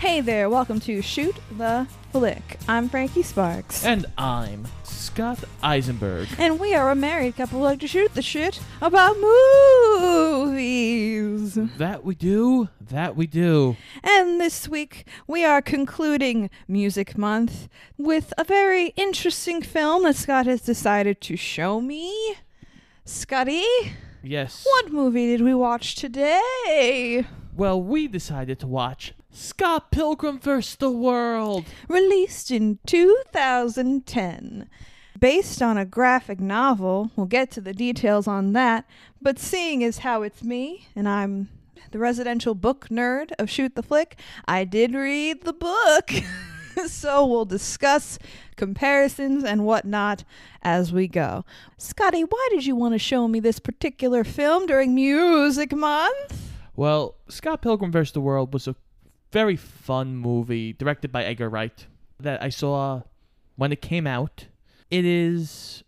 Hey there, welcome to Shoot the Flick. I'm Frankie Sparks. And I'm Scott Eisenberg. And we are a married couple who like to shoot the shit about movies. That we do. That we do. And this week we are concluding Music Month with a very interesting film that Scott has decided to show me. Scotty, Yes. what movie did we watch today? Well, we decided to watch Scott Pilgrim vs. the World. Released in 2010. Based on a graphic novel, we'll get to the details on that, but seeing as how it's me, and I'm the residential book nerd of Shoot the Flick, I did read the book. so we'll discuss comparisons and whatnot as we go. Scotty, why did you want to show me this particular film during Music Month? Well, Scott Pilgrim vs. the World was a very fun movie directed by Edgar Wright that I saw when it came out. It is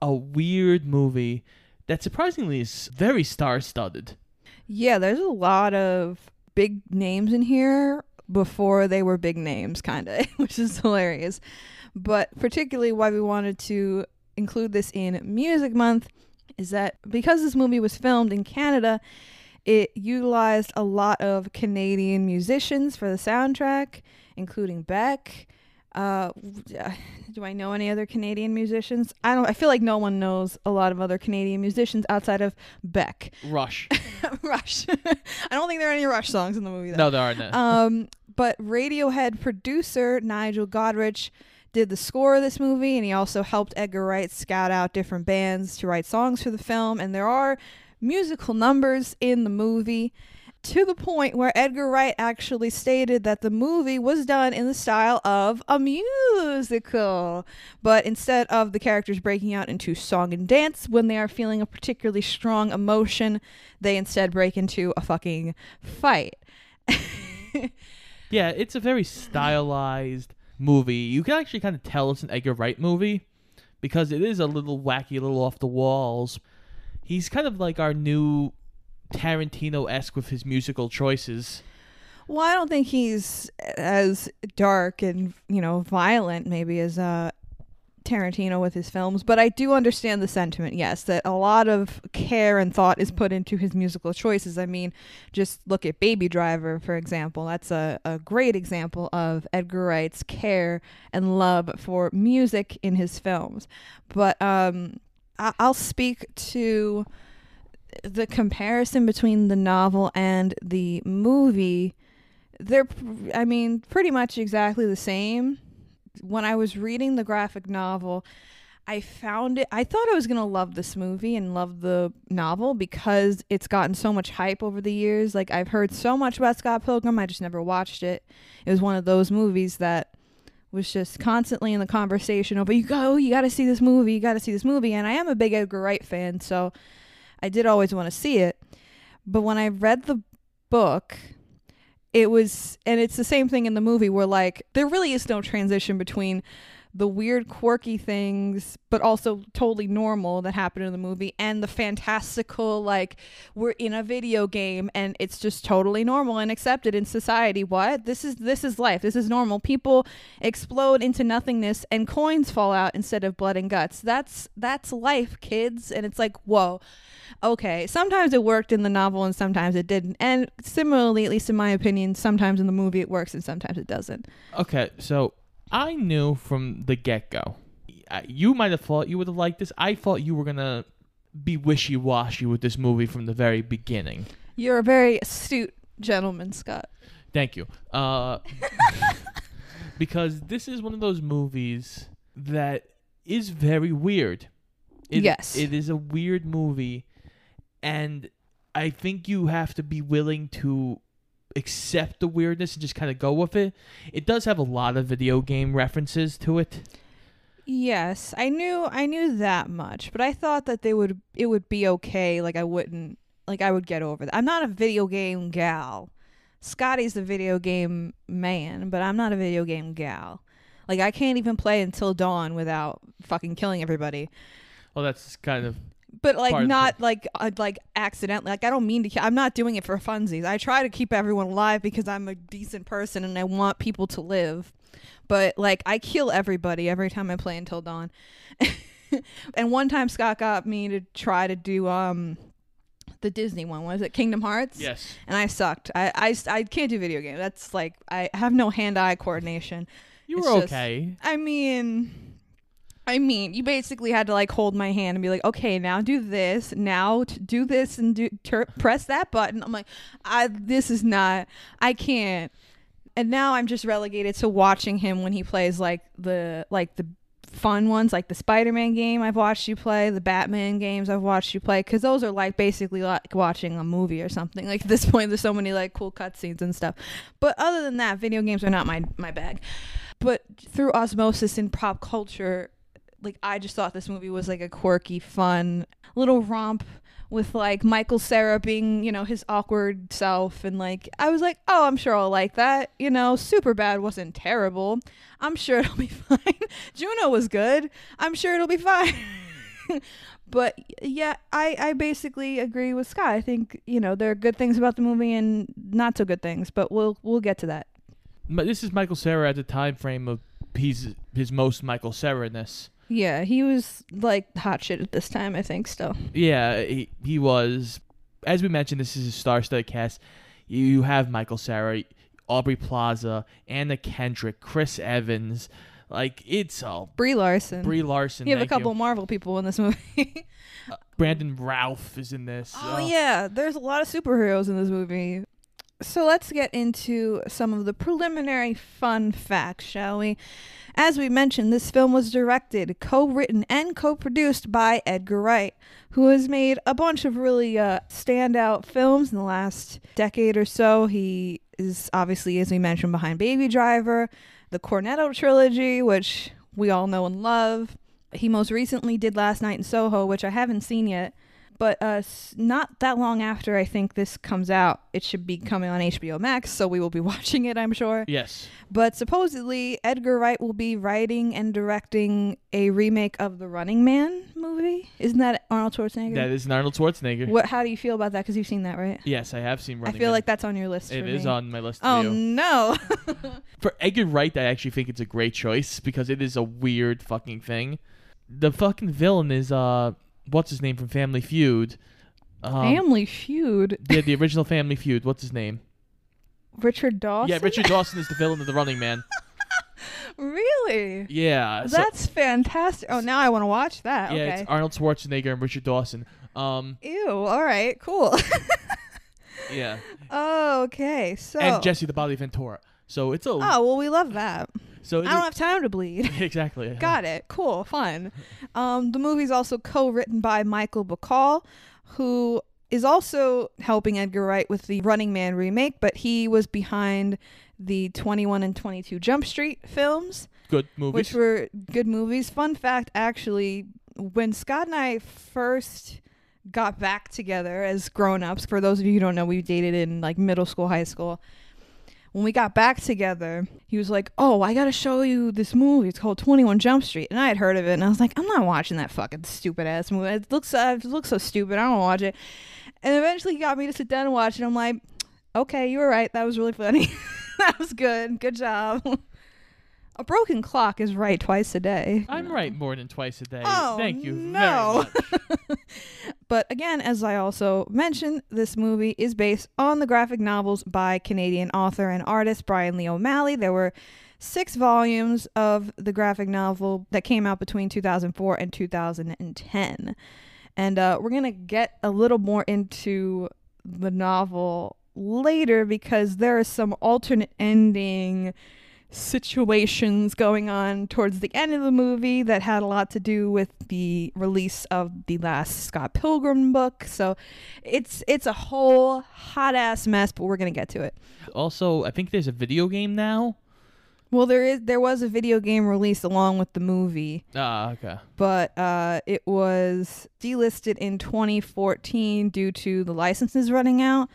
a weird movie that surprisingly is very star-studded. Yeah, there's a lot of big names in here before they were big names, kind of, which is hilarious. But particularly why we wanted to include this in Music Month is that because this movie was filmed in Canada, it utilized a lot of Canadian musicians for the soundtrack, including Beck. Uh, do I know any other Canadian musicians? I don't. I feel like no one knows a lot of other Canadian musicians outside of Beck. Rush. Rush. I don't think there are any Rush songs in the movie. Though. no, there are none. Um, but Radiohead producer Nigel Godrich did the score of this movie, and he also helped Edgar Wright scout out different bands to write songs for the film. And there are musical numbers in the movie to the point where Edgar Wright actually stated that the movie was done in the style of a musical. But instead of the characters breaking out into song and dance when they are feeling a particularly strong emotion, they instead break into a fucking fight. Yeah, it's a very stylized movie. You can actually kind of tell it's an Edgar Wright movie because it is a little wacky, a little off the walls. He's kind of like our new Tarantino esque with his musical choices. Well, I don't think he's as dark and you know violent maybe as uh, Tarantino with his films, but I do understand the sentiment. Yes, that a lot of care and thought is put into his musical choices. I mean, just look at Baby Driver for example. That's a, a great example of Edgar Wright's care and love for music in his films. But um, I'll speak to the comparison between the novel and the movie. They're i mean pretty much exactly the same. When i was reading the graphic novel i found it i thought i was going to love this movie and love the novel because it's gotten so much hype over the years. Like i've heard so much about scott pilgrim i just never watched it. It was one of those movies that was just constantly in the conversation over you go you got to see this movie you got to see this movie. And i am a big edgar wright fan so i did always want to see it. But when i read the book it was and it's the same thing in the movie where like there really is no transition between the weird quirky things but also totally normal that happen in the movie and the fantastical like we're in a video game and it's just totally normal and accepted in society. What? This is this is life. This is normal. People explode into nothingness and coins fall out instead of blood and guts. That's that's life kids. And it's like whoa. Okay, sometimes it worked in the novel and sometimes it didn't. And similarly, at least in my opinion, sometimes in the movie it works and sometimes it doesn't. Okay, so I knew from the get go. You might have thought you would have liked this. I thought you were going to be wishy washy with this movie from the very beginning. You're a very astute gentleman, Scott. Thank you. Uh, because this is one of those movies that is very weird. It, Yes. It is a weird movie, and I think you have to be willing to accept the weirdness and just kind of go with it. It does have a lot of video game references to it. Yes, I knew I knew that much, but I thought that they would it would be okay. Like I wouldn't like I would get over that. I'm not a video game gal. Scotty's a video game man, but I'm not a video game gal. Like I can't even play until dawn without fucking killing everybody. Well, that's kind of but like not like uh, like accidentally. Like I don't mean to. I'm not doing it for funsies. I try to keep everyone alive because I'm a decent person and I want people to live. But like I kill everybody every time I play Until Dawn. and one time Scott got me to try to do um the Disney one. Was it Kingdom Hearts? Yes. And I sucked. I I, I can't do video games. That's like I have no hand-eye coordination. You It's were just- okay. I mean, I mean, you basically had to like hold my hand and be like, okay, now do this, now t- do this, and do tur press that button. I'm like, I this is not, I can't. And now I'm just relegated to watching him when he plays like the like the fun ones, like the Spider-Man game I've watched you play, the Batman games I've watched you play, because those are like basically like watching a movie or something. Like at this point, there's so many like cool cutscenes and stuff. But other than that, video games are not my my bag but through osmosis in pop culture like i just thought this movie was like a quirky fun little romp with like michael cera being you know his awkward self. And like i was like oh i'm sure i'll like that. You know Superbad wasn't terrible. I'm sure it'll be fine. Juno was good. I'm sure it'll be fine. But yeah i i basically agree with scott. I think you know there are good things about the movie and not so good things but we'll we'll get to that. This is Michael Cera at the time frame of he's his most Michael Cera-ness. Yeah, he was like hot shit at this time, I think, still. Yeah, he, he was. As we mentioned, this is a star-studded cast. You have Michael Cera, Aubrey Plaza, Anna Kendrick, Chris Evans. Like it's all Brie Larson. Brie Larson. you have a thank couple Marvel people in this movie. Brandon Routh is in this. oh, Uh, yeah, there's a lot of superheroes in this movie. So let's get into some of the preliminary fun facts, shall we? As we mentioned, this film was directed, co written, and co produced by Edgar Wright, who has made a bunch of really uh, standout films in the last decade or so. He is obviously, as we mentioned, behind Baby Driver, the Cornetto trilogy, which we all know and love. He most recently did Last Night in Soho, which I haven't seen yet. But uh, not that long after I think this comes out, it should be coming on HBO Max, so we will be watching it, I'm sure. Yes. But supposedly, Edgar Wright will be writing and directing a remake of the Running Man movie. Isn't that Arnold Schwarzenegger? That is an Arnold Schwarzenegger. what? How do you feel about that? Because you've seen that, right? Yes, I have seen. Running I feel Man. like that's on your list. it is me. on my list. Oh no! For Edgar Wright, I actually think it's a great choice because it is a weird fucking thing. The fucking villain is uh, what's his name from Family Feud? Um, Family Feud. Yeah, the original Family Feud. What's his name? Richard Dawson. Yeah, Richard Dawson is the villain of the Running Man. Really? Yeah, so- That's fantastic. Oh, now I want to watch that. yeah, okay. it's Arnold Schwarzenegger and Richard Dawson. Um, Ew. All right. Cool. yeah, oh, okay. So. and Jesse the Body Ventura. So it's a Oh well, we love that. so I don't have time to bleed. exactly Got it. Cool. Fun. Um, the movie's also co-written by Michael Bacall, who is also helping Edgar Wright with the Running Man remake, but he was behind the 21 and 22 Jump Street films, good movies. which were good movies. Fun fact, actually, when Scott and I first got back together as grown-ups, for those of you who don't know, we dated in like middle school, high school. When we got back together, he was like, "Oh, I gotta show you this movie. It's called Twenty One Jump Street." And I had heard of it, and I was like, "I'm not watching that fucking stupid ass movie. It looks, uh, it looks so stupid. I don't watch it." And eventually, he got me to sit down and watch it. I'm like, "Okay, you were right. That was really funny. that was good. Good job." a broken clock is right twice a day. I'm right more than twice a day. Oh, Thank you no. very much. But again, as I also mentioned, this movie is based on the graphic novels by Canadian author and artist Brian Lee O'Malley. There were six volumes of the graphic novel that came out between 2004 and 2010. And uh, we're going to get a little more into the novel later because there is some alternate ending situations going on towards the end of the movie that had a lot to do with the release of the last Scott Pilgrim book. So it's it's a whole hot ass mess, but we're gonna get to it. Also, I think there's a video game now. Well, there is there was a video game released along with the movie, Ah, okay. but uh, it was delisted in 2014 due to the licenses running out.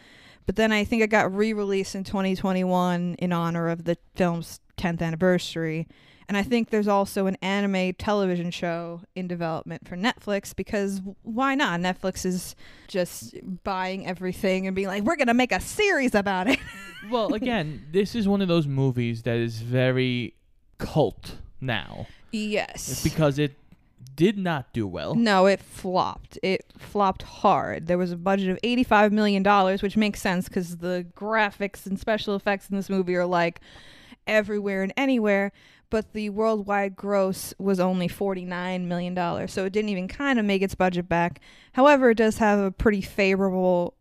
But then I think it got re-released in 2021 in honor of the film's 10th anniversary. And I think there's also an anime television show in development for Netflix because why not? Netflix is just buying everything and being like, we're going to make a series about it. well, again, this is one of those movies that is very cult now. Yes. It's because it did not do well. No, it flopped. It flopped hard. There was a budget of $85 million, which makes sense because the graphics and special effects in this movie are like everywhere and anywhere. But the worldwide gross was only $49 million. So it didn't even kind of make its budget back. However, it does have a pretty favorable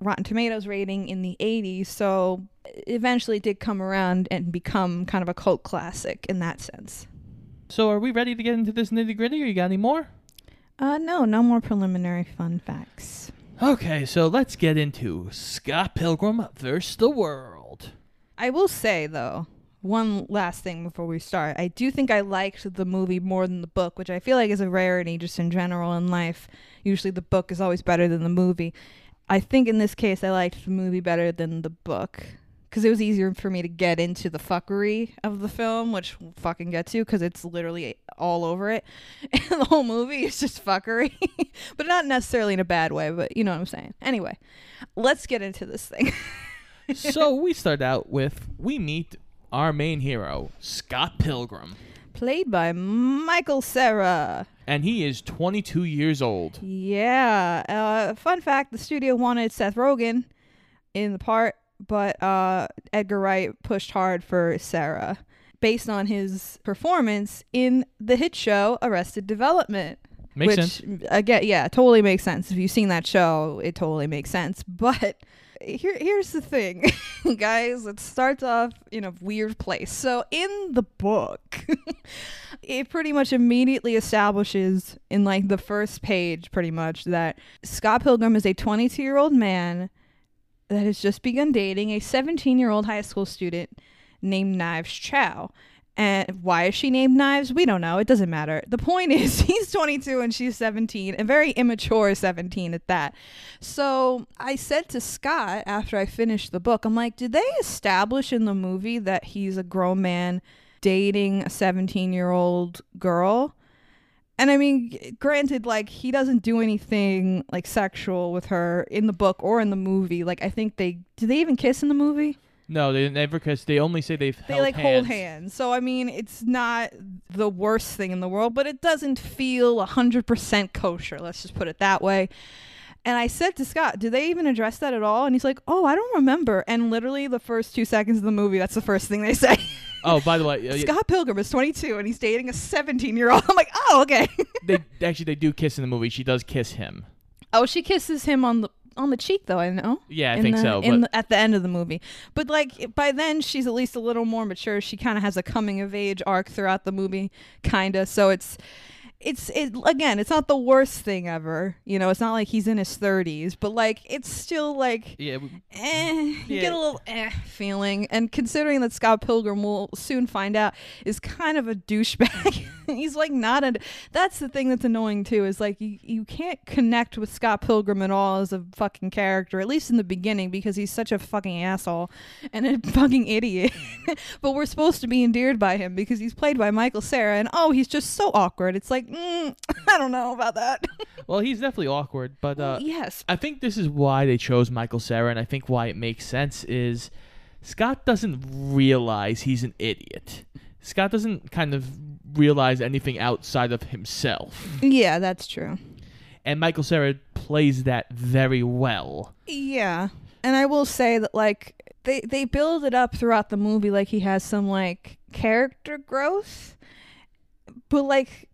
Rotten Tomatoes rating in the 80s. So eventually it did come around and become kind of a cult classic in that sense. So, are we ready to get into this nitty gritty, or you got any more? Uh, no, no more preliminary fun facts. Okay, so let's get into Scott Pilgrim versus the World. I will say though, one last thing before we start. I do think I liked the movie more than the book, which I feel like is a rarity just in general in life. Usually the book is always better than the movie. I think in this case I liked the movie better than the book because it was easier for me to get into the fuckery of the film, which we'll fucking get to because it's literally all over it. And the whole movie is just fuckery, but not necessarily in a bad way, but you know what I'm saying. Anyway, let's get into this thing. so we start out with we meet our main hero, Scott Pilgrim. Played by Michael Cera. And he is 22 years old. Yeah. Uh, fun fact the studio wanted Seth Rogen in the part but uh, Edgar Wright pushed hard for Cera based on his performance in the hit show Arrested Development. Makes which, sense. Again, yeah, totally makes sense. If you've seen that show, it totally makes sense. But here, here's the thing, guys. It starts off in a weird place. So in the book, it pretty much immediately establishes in like the first page, pretty much that Scott Pilgrim is a 22 year old man that has just begun dating a 17 year old high school student named Knives Chow. And why is she named Knives? We don't know. It doesn't matter. The point is, he's 22 and she's 17, and very immature 17 at that. So I said to Scott after I finished the book, I'm like, did they establish in the movie that he's a grown man dating a 17 year old girl? And I mean, granted, like he doesn't do anything like sexual with her in the book or in the movie. Like I think they do they even kiss in the movie? No, they never kiss. They only say they've they held like hands. hold hands. So I mean, it's not the worst thing in the world, but it doesn't feel hundred percent kosher. Let's just put it that way. And I said to Scott, "Do they even address that at all?" And he's like, "Oh, I don't remember." And literally, the first two seconds of the movie, that's the first thing they say. Oh, by the way, uh, Scott Pilgrim is 22 and he's dating a 17 year old. I'm like, oh, okay. they actually they do kiss in the movie. She does kiss him. oh, she kisses him on the on the cheek, though. I know. Yeah, I in think the- so. In But the, at the end of the movie, but like by then she's at least a little more mature. She kind of has a coming of age arc throughout the movie, kinda. So it's. It's it again. It's not the worst thing ever, you know. It's not like he's in his thirties, but like it's still like yeah, we- eh, you Yeah. get a little eh feeling. And considering that Scott Pilgrim will soon find out is kind of a douchebag, he's like not a. That's the thing that's annoying too. Is like you you can't connect with Scott Pilgrim at all as a fucking character, at least in the beginning, because he's such a fucking asshole and a fucking idiot. but we're supposed to be endeared by him because he's played by Michael Cera, and oh, he's just so awkward. It's like mm, I don't know about that. well, he's definitely awkward, but uh, yes. I think this is why they chose Michael Cera, and I think why it makes sense is Scott doesn't realize he's an idiot. Scott doesn't kind of realize anything outside of himself, Yeah, that's true. and Michael Cera plays that very well. Yeah. And I will say that like they they build it up throughout the movie like he has some like character growth. But like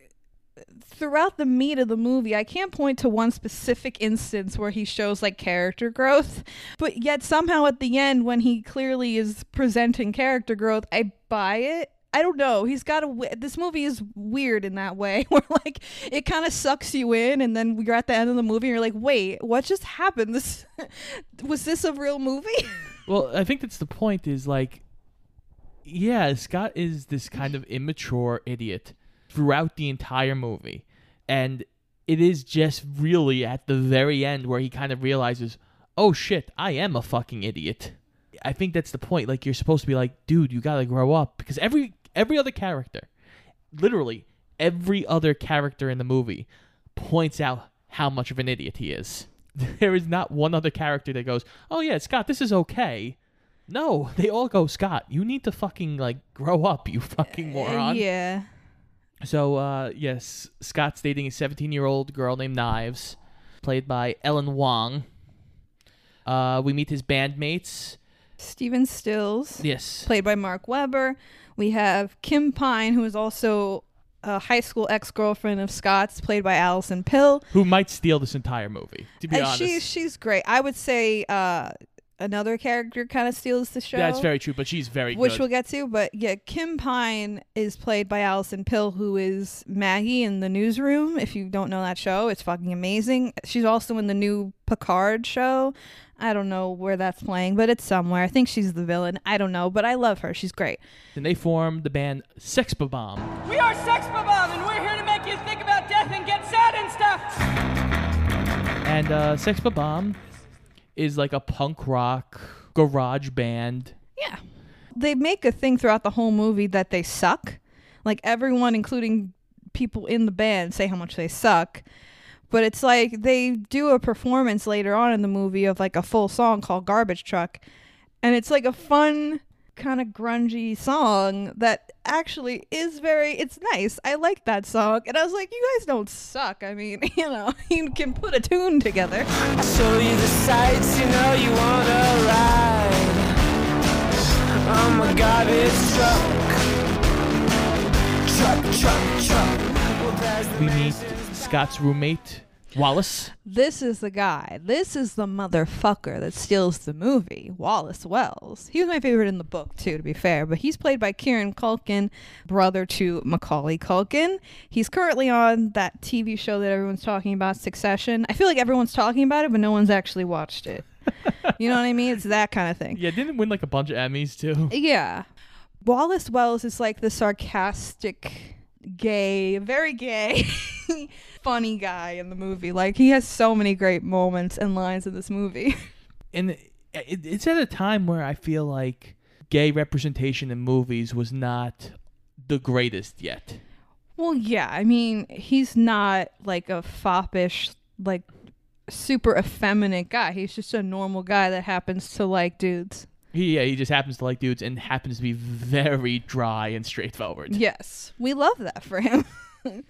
throughout the meat of the movie, I can't point to one specific instance where he shows like character growth, but yet somehow at the end when he clearly is presenting character growth, I buy it. I don't know. He's got a. This movie is weird in that way, where like it kind of sucks you in, and then you're at the end of the movie, and you're like, "Wait, what just happened? This was this a real movie?" Well, I think that's the point. Is like, yeah, Scott is this kind of immature idiot throughout the entire movie, and it is just really at the very end where he kind of realizes, oh shit, I am a fucking idiot. I think that's the point. Like you're supposed to be like, dude, you gotta grow up because every every other character literally every other character in the movie points out how much of an idiot he is. There is not one other character that goes, "Oh yeah, Scott, this is okay." No, they all go, "Scott, you need to fucking like grow up, you fucking uh, moron." Yeah. So, uh, yes, Scott's dating a 17 year old girl named Knives, played by Ellen Wong. Uh, we meet his bandmates. Steven Stills, Yes. played by Mark Webber. We have Kim Pine, who is also a high school ex girlfriend of Scott's, played by Allison Pill. Who might steal this entire movie, to be And honest. she's she's great. I would say uh, another character kind of steals the show. That's very true, but she's very which good. we'll get to. But yeah, Kim Pine is played by Allison Pill, who is Maggie in the newsroom. If you don't know that show, it's fucking amazing. She's also in the new Picard show. I don't know where that's playing, but it's somewhere. I think she's the villain. I don't know, but I love her. She's great. and they formed the band Sex Bomb. We are Sex Bomb, and we're here to make you think about death and get sad and stuff. And uh, Sex Bomb is like a punk rock garage band. Yeah. They make a thing throughout the whole movie that they suck. Like everyone, including people in the band, say how much they suck. But it's like they do a performance later on in the movie of like a full song called Garbage Truck. And it's like a fun, kind of grungy song that actually is very, it's nice. I like that song. And I was like, you guys don't suck. I mean, you know, you can put a tune together. I Show you the sights, you know you wanna ride. I'm a garbage truck. Truck, truck, truck. Well, the We meet Scott's roommate, Wallace. This is the guy. This is the motherfucker that steals the movie, Wallace Wells. He was my favorite in the book, too, to be fair, but he's played by Kieran Culkin, brother to Macaulay Culkin. He's currently on that TV show that everyone's talking about, Succession. I feel like everyone's talking about it, but no one's actually watched it. you know what I mean? It's that kind of thing. Yeah, didn't it win like a bunch of Emmys too. Yeah. Wallace Wells is like the sarcastic, gay, very gay, funny guy in the movie. Like he has so many great moments and lines in this movie. and it's at a time where I feel like gay representation in movies was not the greatest yet. well, yeah, I mean, he's not like a foppish, like super effeminate guy. He's just a normal guy that happens to like dudes. He, yeah, he just happens to like dudes and happens to be very dry and straightforward. Yes, we love that for him. it's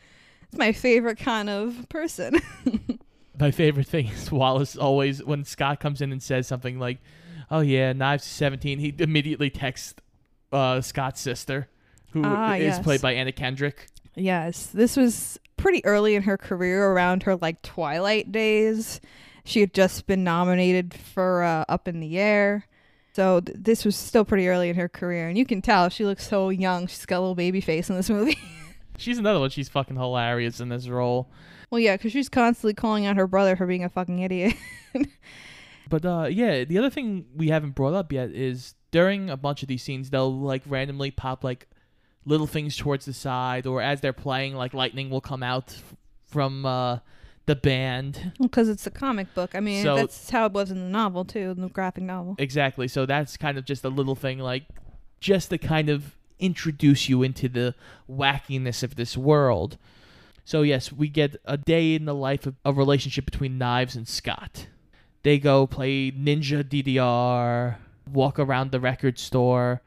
my favorite kind of person. My favorite thing is Wallace always when Scott comes in and says something like, "Oh yeah, Knives is 17," he immediately texts uh, Scott's sister, who is Ah, yes. played by Anna Kendrick. Yes, this was pretty early in her career, around her like Twilight days. She had just been nominated for uh, Up in the Air. So th- this was still pretty early in her career, and you can tell she looks so young. She's got a little baby face in this movie. She's another one. She's fucking hilarious in this role. well, yeah, because she's constantly calling out her brother for being a fucking idiot. But uh, yeah, the other thing we haven't brought up yet is during a bunch of these scenes, they'll like randomly pop like little things towards the side, or as they're playing, like lightning will come out f- from uh, the band. Because it's a comic book. I mean, So- that's how it was in the novel too, in the graphic novel. Exactly. So that's kind of just a little thing, like just to kind of introduce you into the wackiness of this world. So yes, we get a day in the life of a relationship between Knives and Scott. They go play Ninja DDR, walk around the record store.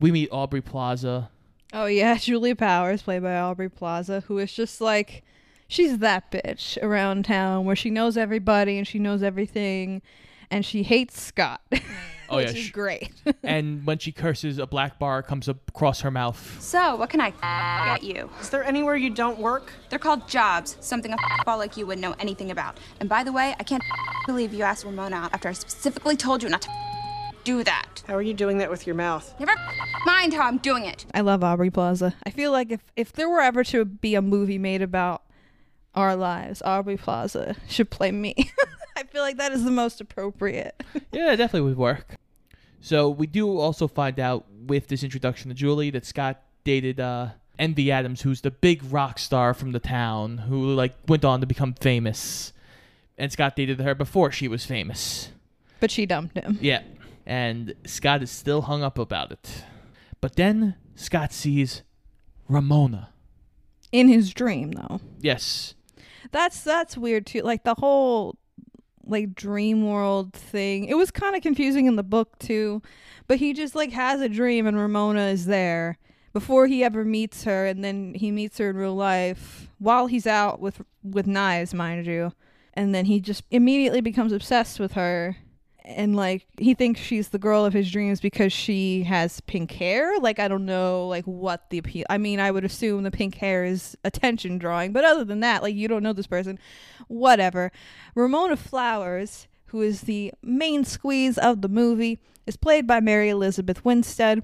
We meet Aubrey Plaza. Oh yeah, Julie Powers, played by Aubrey Plaza, who is just like she's that bitch around town where she knows everybody and she knows everything and she hates Scott. Oh, which yeah, is great. and when she curses, a black bar comes across her mouth. So, what can I get you? Is there anywhere you don't work? They're called jobs, something a ball like you wouldn't know anything about. And by the way, I can't believe you asked Ramona out after I specifically told you not to do that. How are you doing that with your mouth? Never mind how I'm doing it. I love Aubrey Plaza. I feel like if if there were ever to be a movie made about our lives, Aubrey Plaza should play me. I feel like that is the most appropriate. Yeah, it definitely would work. So we do also find out with this introduction to Julie that Scott dated uh, Envy Adams, who's the big rock star from the town, who like went on to become famous. And Scott dated her before she was famous. But she dumped him. Yeah, and Scott is still hung up about it. But then Scott sees Ramona In his dream, though. Yes. That's that's weird too. Like the whole like dream world thing. It was kind of confusing in the book too. But he just like has a dream and Ramona is there before he ever meets her and then he meets her in real life while he's out with with knives, mind you. And then he just immediately becomes obsessed with her and like he thinks she's the girl of his dreams because she has pink hair? Like i don't know like what the appeal i mean i would assume the pink hair is attention drawing but other than that like you don't know this person. Whatever. Ramona flowers who is the main squeeze of the movie is played by mary elizabeth winstead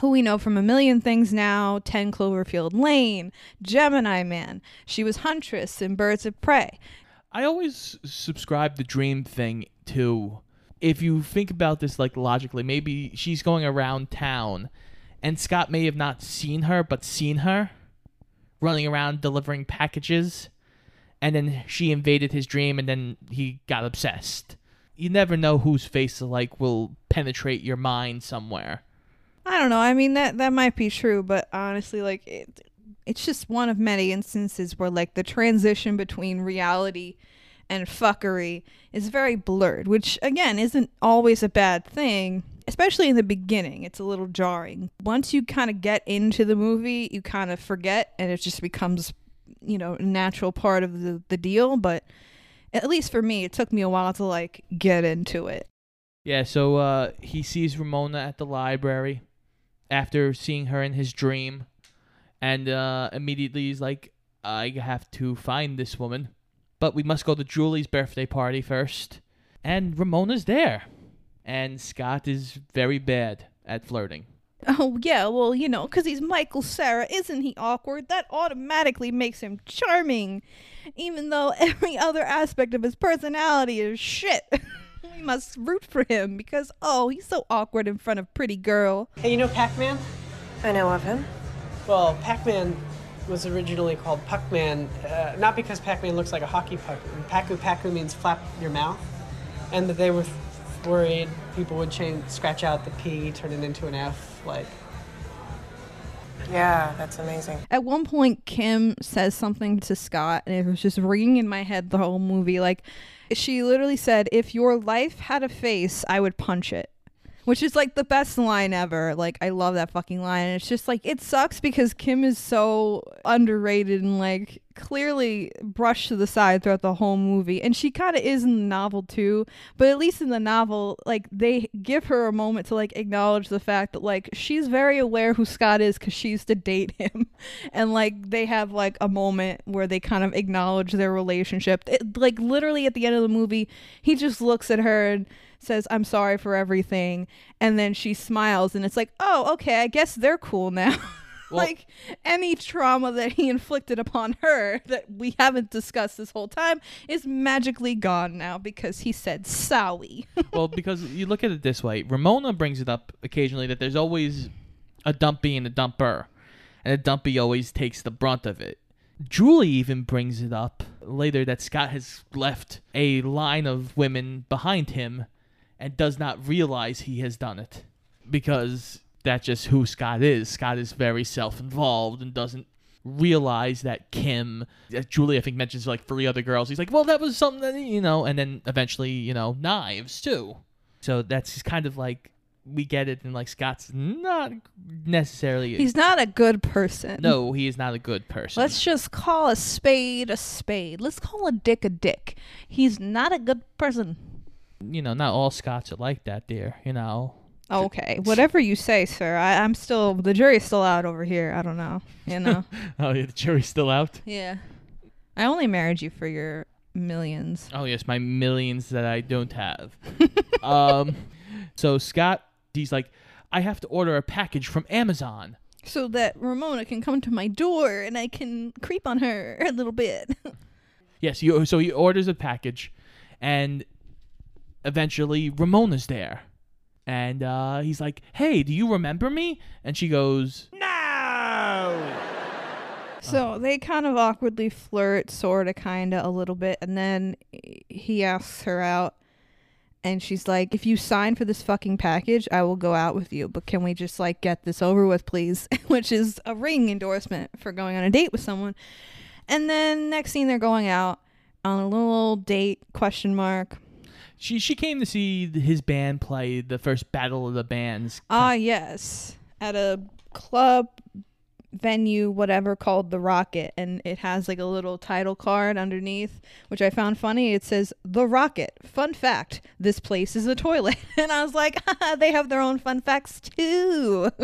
who we know from a million things now 10 cloverfield lane gemini man. She was huntress in birds of prey. I always subscribe the dream thing to if you think about this like logically, maybe she's going around town and Scott may have not seen her but seen her running around delivering packages and then she invaded his dream and then he got obsessed. You never know whose face like will penetrate your mind somewhere. I don't know. I mean that that might be true, but honestly, like it, it's just one of many instances where like the transition between reality and fuckery is very blurred, which again isn't always a bad thing. Especially in the beginning, it's a little jarring. Once you kind of get into the movie, you kind of forget, and it just becomes, you know, a natural part of the the deal. But at least for me, it took me a while to like get into it. Yeah, so uh, he sees Ramona at the library after seeing her in his dream, and uh, immediately he's like, I have to find this woman. But we must go to Julie's birthday party first. And Ramona's there. And Scott is very bad at flirting. Oh, yeah, well, you know, because he's Michael Cera. Isn't he awkward? That automatically makes him charming, even though every other aspect of his personality is shit. we must root for him because, oh, he's so awkward in front of pretty girl. Hey, you know Pac-Man? I know of him. Well, Pac-Man was originally called Puckman, uh, not because Pac-Man looks like a hockey puck. Paku Paku means flap your mouth, and that they were worried people would change, scratch out the P, turn it into an F, like. Yeah, that's amazing. At one point, Kim says something to Scott, and it was just ringing in my head the whole movie. Like, she literally said, If your life had a face, I would punch it which is like the best line ever. Like I love that fucking line. And it's just like it sucks because Kim is so underrated and like clearly brushed to the side throughout the whole movie. And she kind of is in the novel too, but at least in the novel like they give her a moment to like acknowledge the fact that like she's very aware who Scott is cuz she used to date him. and like they have like a moment where they kind of acknowledge their relationship. It, like literally at the end of the movie, he just looks at her and says, I'm sorry for everything. And then she smiles, and it's like, oh, okay, I guess they're cool now. Well- like any trauma that he inflicted upon her that we haven't discussed this whole time is magically gone now because he said sorry. well, because you look at it this way, Ramona brings it up occasionally that there's always a dumpy and a dumper, and a dumpy always takes the brunt of it. Julie even brings it up later that Scott has left a line of women behind him and does not realize he has done it because that's just who Scott is. Scott is very self-involved and doesn't realize that Kim, that Julie, I think mentions like three other girls. He's like, well, that was something that you know, and then eventually, you know, knives too. So that's kind of like we get it, and like Scott's not necessarily. He's not a good person. no, he is not a good person. Let's just call a spade a spade. Let's call a dick a dick. He's not a good person. You know, not all Scotts are like that, dear. You know, Okay, whatever you say, sir. I, I'm still the jury's still out over here. I don't know. You know. oh yeah, the jury's still out. yeah. I only married you for your millions. Oh yes, my millions that I don't have. um, so Scott, he's like, I have to order a package from Amazon. So that Ramona can come to my door and I can creep on her a little bit. Yes, you, so he orders a package, and eventually Ramona's there, and uh, he's like, "Hey, do you remember me?" And she goes, "No." so they kind of awkwardly flirt, sort of, kind of, a little bit, and then he asks her out. And she's like, if you sign for this fucking package, I will go out with you. But can we just like get this over with, please? Which is a ring endorsement for going on a date with someone. And then next scene, they're going out on a little date, question mark. She she came to see his band play the first battle of the bands. Ah, yes. At a club venue, whatever, called The Rocket. And it has like a little title card underneath, which I found funny. It says, The Rocket. Fun fact this place is a toilet. And I was like, they have their own fun facts too.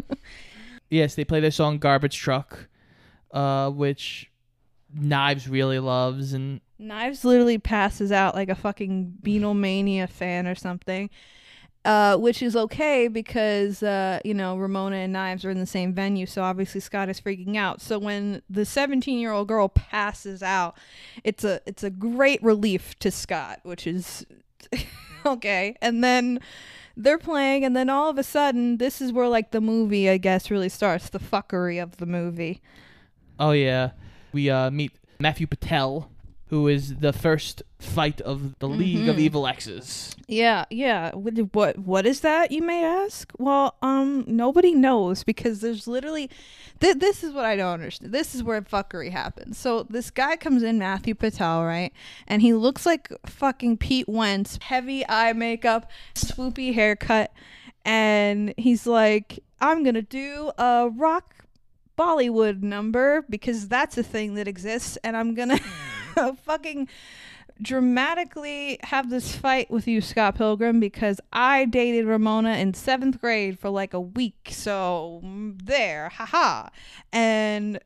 Yes, they play their song "Garbage Truck," uh, which Knives really loves, and Knives literally passes out like a fucking Beatlemania fan or something. Uh, which is okay because uh, you know Ramona and Knives are in the same venue, so obviously Scott is freaking out. So when the 17 year old girl passes out, it's a it's a great relief to Scott, which is okay. And then they're playing, and then all of a sudden, this is where like the movie, I guess, really starts the fuckery of the movie. oh yeah, we uh, meet Matthew Patel, who is the first fight of the League of Evil Exes. Yeah, yeah. What what what is that? You may ask. Well, um, nobody knows because there's literally, th- this is what I don't understand. This is where fuckery happens. So this guy comes in, Matthew Patel, right, and he looks like fucking Pete Wentz, heavy eye makeup, swoopy haircut, and he's like, I'm gonna do a rock Bollywood number because that's a thing that exists, and I'm gonna fucking dramatically have this fight with you, Scott Pilgrim, because I dated Ramona in seventh grade for like a week. So mm, there, haha. And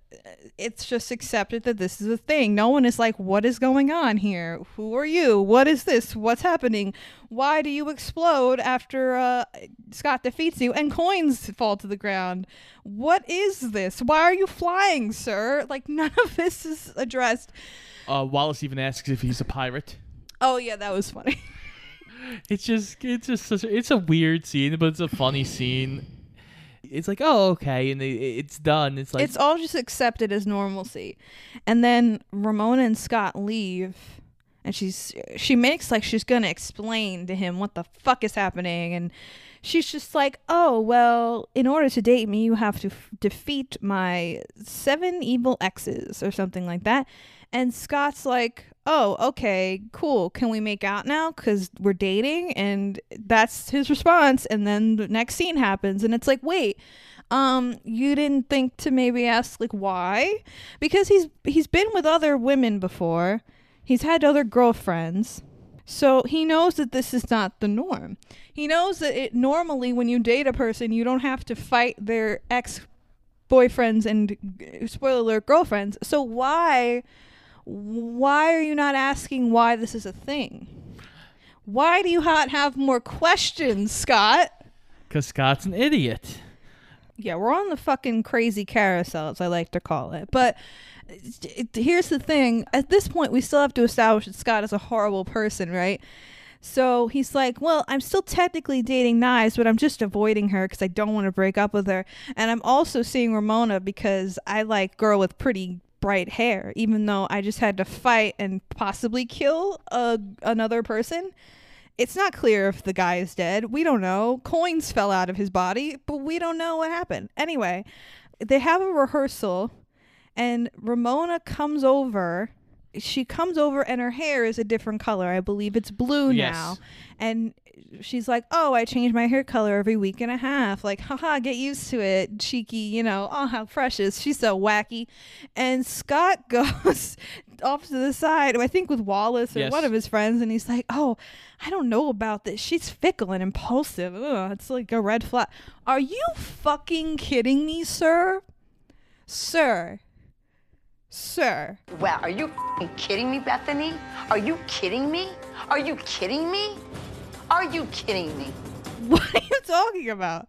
it's just accepted that this is a thing. No one is like, what is going on here? Who are you? What is this? What's happening? Why do you explode after uh, Scott defeats you and coins fall to the ground? What is this? Why are you flying, sir? Like, none of this is addressed. Uh, Wallace even asks if he's a pirate. Oh, yeah, that was funny. It's just it's just such a, it's a weird scene, but it's a funny scene. It's like oh okay, and they, it's done. It's like it's all just accepted as normalcy. And then Ramona and Scott leave and she's she makes like she's going to explain to him what the fuck is happening and she's just like, "Oh, well, in order to date me, you have to f- defeat my seven evil exes or something like that." And Scott's like, "Oh, okay, cool. Can we make out now? Cuz we're dating?" And that's his response. And then the next scene happens. And it's like, "Wait, um you didn't think to maybe ask like why? Because he's he's been with other women before. He's had other girlfriends. So he knows that this is not the norm. He knows that it normally when you date a person you don't have to fight their ex boyfriends and spoiler alert girlfriends. So why why are you not asking why this is a thing why do you not have more questions scott because Scott's an idiot. yeah, we're on the fucking crazy carousel, as I like to call it. But it, here's the thing: at this point, we still have to establish that Scott is a horrible person, right? So he's like, "Well, I'm still technically dating Knives, but I'm just avoiding her because I don't want to break up with her, and I'm also seeing Ramona because I like girl with pretty." Bright hair even though i just had to fight and possibly kill a, another person it's not clear if the guy is dead. We don't know. Coins fell out of his body, but we don't know what happened. Anyway, they have a rehearsal, and Ramona comes over. She comes over, and her hair is a different color. I believe it's blue Yes. now. And she's like, Oh, I change my hair color every week and a half. Like, haha, get used to it. Cheeky, you know, oh, how precious. She's so wacky. And Scott goes off to the side, I think with Wallace or Yes. one of his friends, and he's like, Oh, I don't know about this. She's fickle and impulsive. Ugh, it's like a red flag. Are you fucking kidding me, sir? Sir. Sir. Well, are you f***ing kidding me, Bethany? Are you kidding me? Are you kidding me? Are you kidding me? What are you talking about?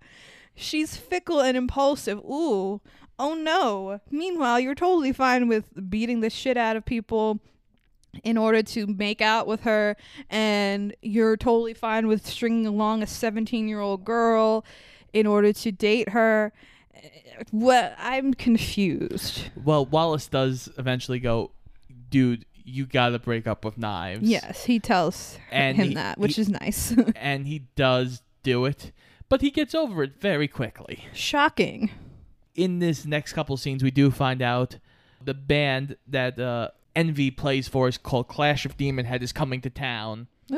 She's fickle and impulsive. Ooh. Oh no. Meanwhile, you're totally fine with beating the shit out of people in order to make out with her, and you're totally fine with stringing along a 17 year old girl in order to date her. What? I'm confused. Well, Wallace does eventually go, dude. You gotta break up with knives. Yes, he tells And him he- that, which he- is nice. And he does do it, but he gets over it very quickly. Shocking. In this next couple scenes, we do find out the band that uh, Envy plays for is called Clash of Demon Head is coming to town.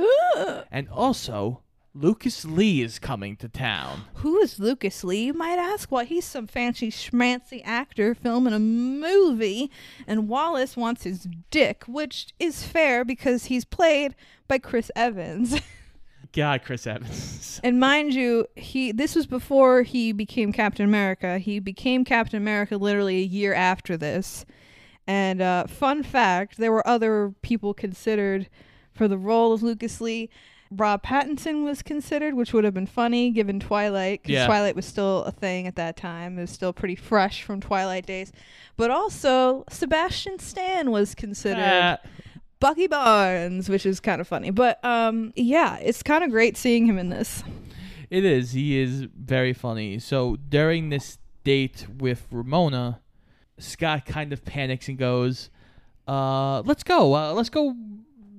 And also, Lucas Lee is coming to town. Who is Lucas Lee, you might ask? Well, he's some fancy schmancy actor filming a movie, and Wallace wants his dick, which is fair because he's played by Chris Evans. God, Chris Evans. and mind you, he this was before he became Captain America. He became Captain America literally a year after this. And uh, fun fact, there were other people considered for the role of Lucas Lee. Rob Pattinson was considered, which would have been funny given Twilight, because Yeah. Twilight was still a thing at that time. It was still pretty fresh from Twilight days. But also, Sebastian Stan was considered. Ah, Bucky Barnes, which is kind of funny. But um, yeah, it's kind of great seeing him in this. It is. He is very funny. So during this date with Ramona, Scott kind of panics and goes, uh, let's go. Uh, let's go,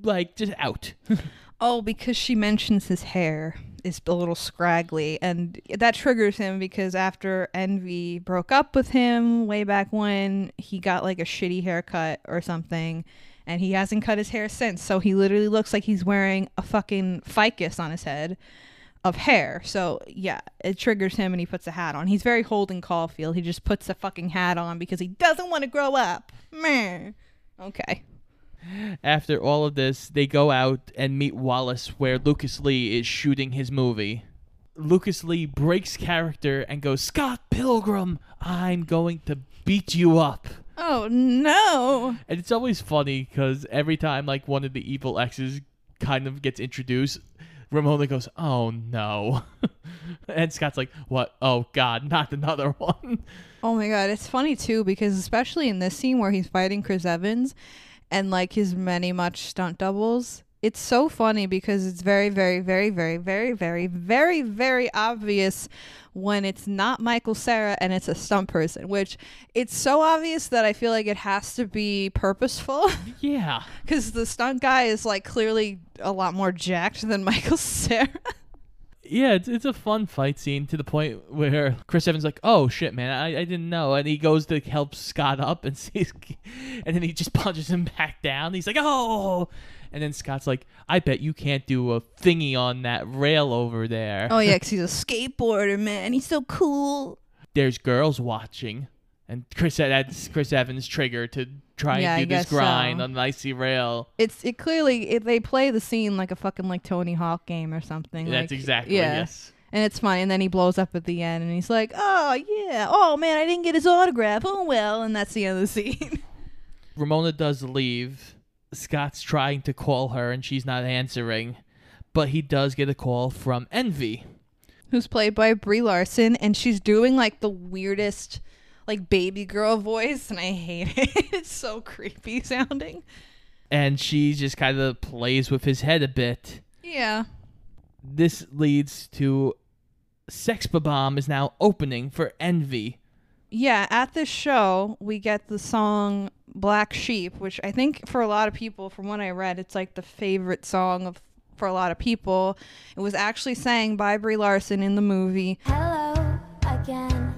like, just out. Oh, because she mentions his hair is a little scraggly, and that triggers him because after Envy broke up with him way back when, he got like a shitty haircut or something, and he hasn't cut his hair since. So he literally looks like he's wearing a fucking ficus on his head of hair. So yeah, it triggers him, and he puts a hat on. He's very Holden Caulfield. He just puts a fucking hat on because he doesn't want to grow up. Meh. Okay. After all of this, they go out and meet Wallace where Lucas Lee is shooting his movie. Lucas Lee breaks character and goes, Scott Pilgrim, I'm going to beat you up. Oh no. And it's always funny because every time like one of the evil exes kind of gets introduced, Ramona goes, "Oh no," and Scott's like, "What? Oh God, not another one." Oh my god, it's funny too because especially in this scene where he's fighting Chris Evans and like his many much stunt doubles. It's so funny because it's very, very, very, very, very, very, very, very obvious when it's not Michael Cera and it's a stunt person, which it's so obvious that I feel like it has to be purposeful. Yeah. Because the stunt guy is like clearly a lot more jacked than Michael Cera yeah, it's it's a fun fight scene to the point where Chris Evans like, "Oh shit, man, I, I didn't know," and he goes to help Scott up and sees, and then he just punches him back down. He's like, "Oh." And then Scott's like, I bet you can't do a thingy on that rail over there. oh yeah, he's a skateboarder, man. He's so cool. there's girls watching, and Chris that's Chris Evans' trigger to try Yeah, I and do this guess so. grind on the icy rail. It's it clearly it, they play the scene like a fucking like Tony Hawk game or something. That's like- exactly yeah. yes. And it's funny, and then he blows up at the end, and he's like, "Oh yeah, oh man, I didn't get his autograph. Oh well," and that's the end of the scene. Ramona does leave. Scott's trying to call her, and she's not answering. But he does get a call from Envy. Who's played by Brie Larson, and she's doing like the weirdest, like baby girl voice, and I hate it. it's so creepy sounding. And she just kind of plays with his head a bit. Yeah. This leads to Sex Bomb is now opening for Envy. Yeah, at this show, we get the song Black Sheep, which I think for a lot of people, from what I read, it's like the favorite song of for a lot of people. It was actually sang by Brie Larson in the movie. Hello again,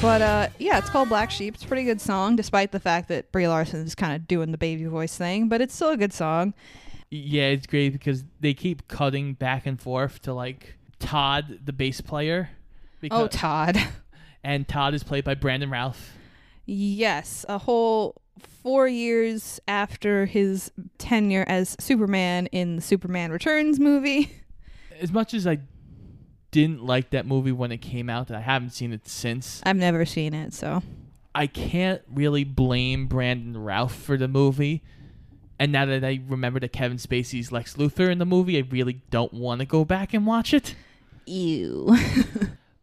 But uh, yeah, it's called Black Sheep. It's a pretty good song, despite the fact that Brie Larson is kind of doing the baby voice thing. But it's still a good song. Yeah, it's great because they keep cutting back and forth to like Todd, the bass player. Because, Oh, Todd. and Todd is played by Brandon Routh. yes, a whole four years after his tenure as Superman in the Superman Returns movie. As much as I didn't like that movie when it came out, and I haven't seen it since, I've never seen it, so I can't really blame Brandon Routh for the movie. And now that I remember that Kevin Spacey's Lex Luthor in the movie, I really don't want to go back and watch it. ew.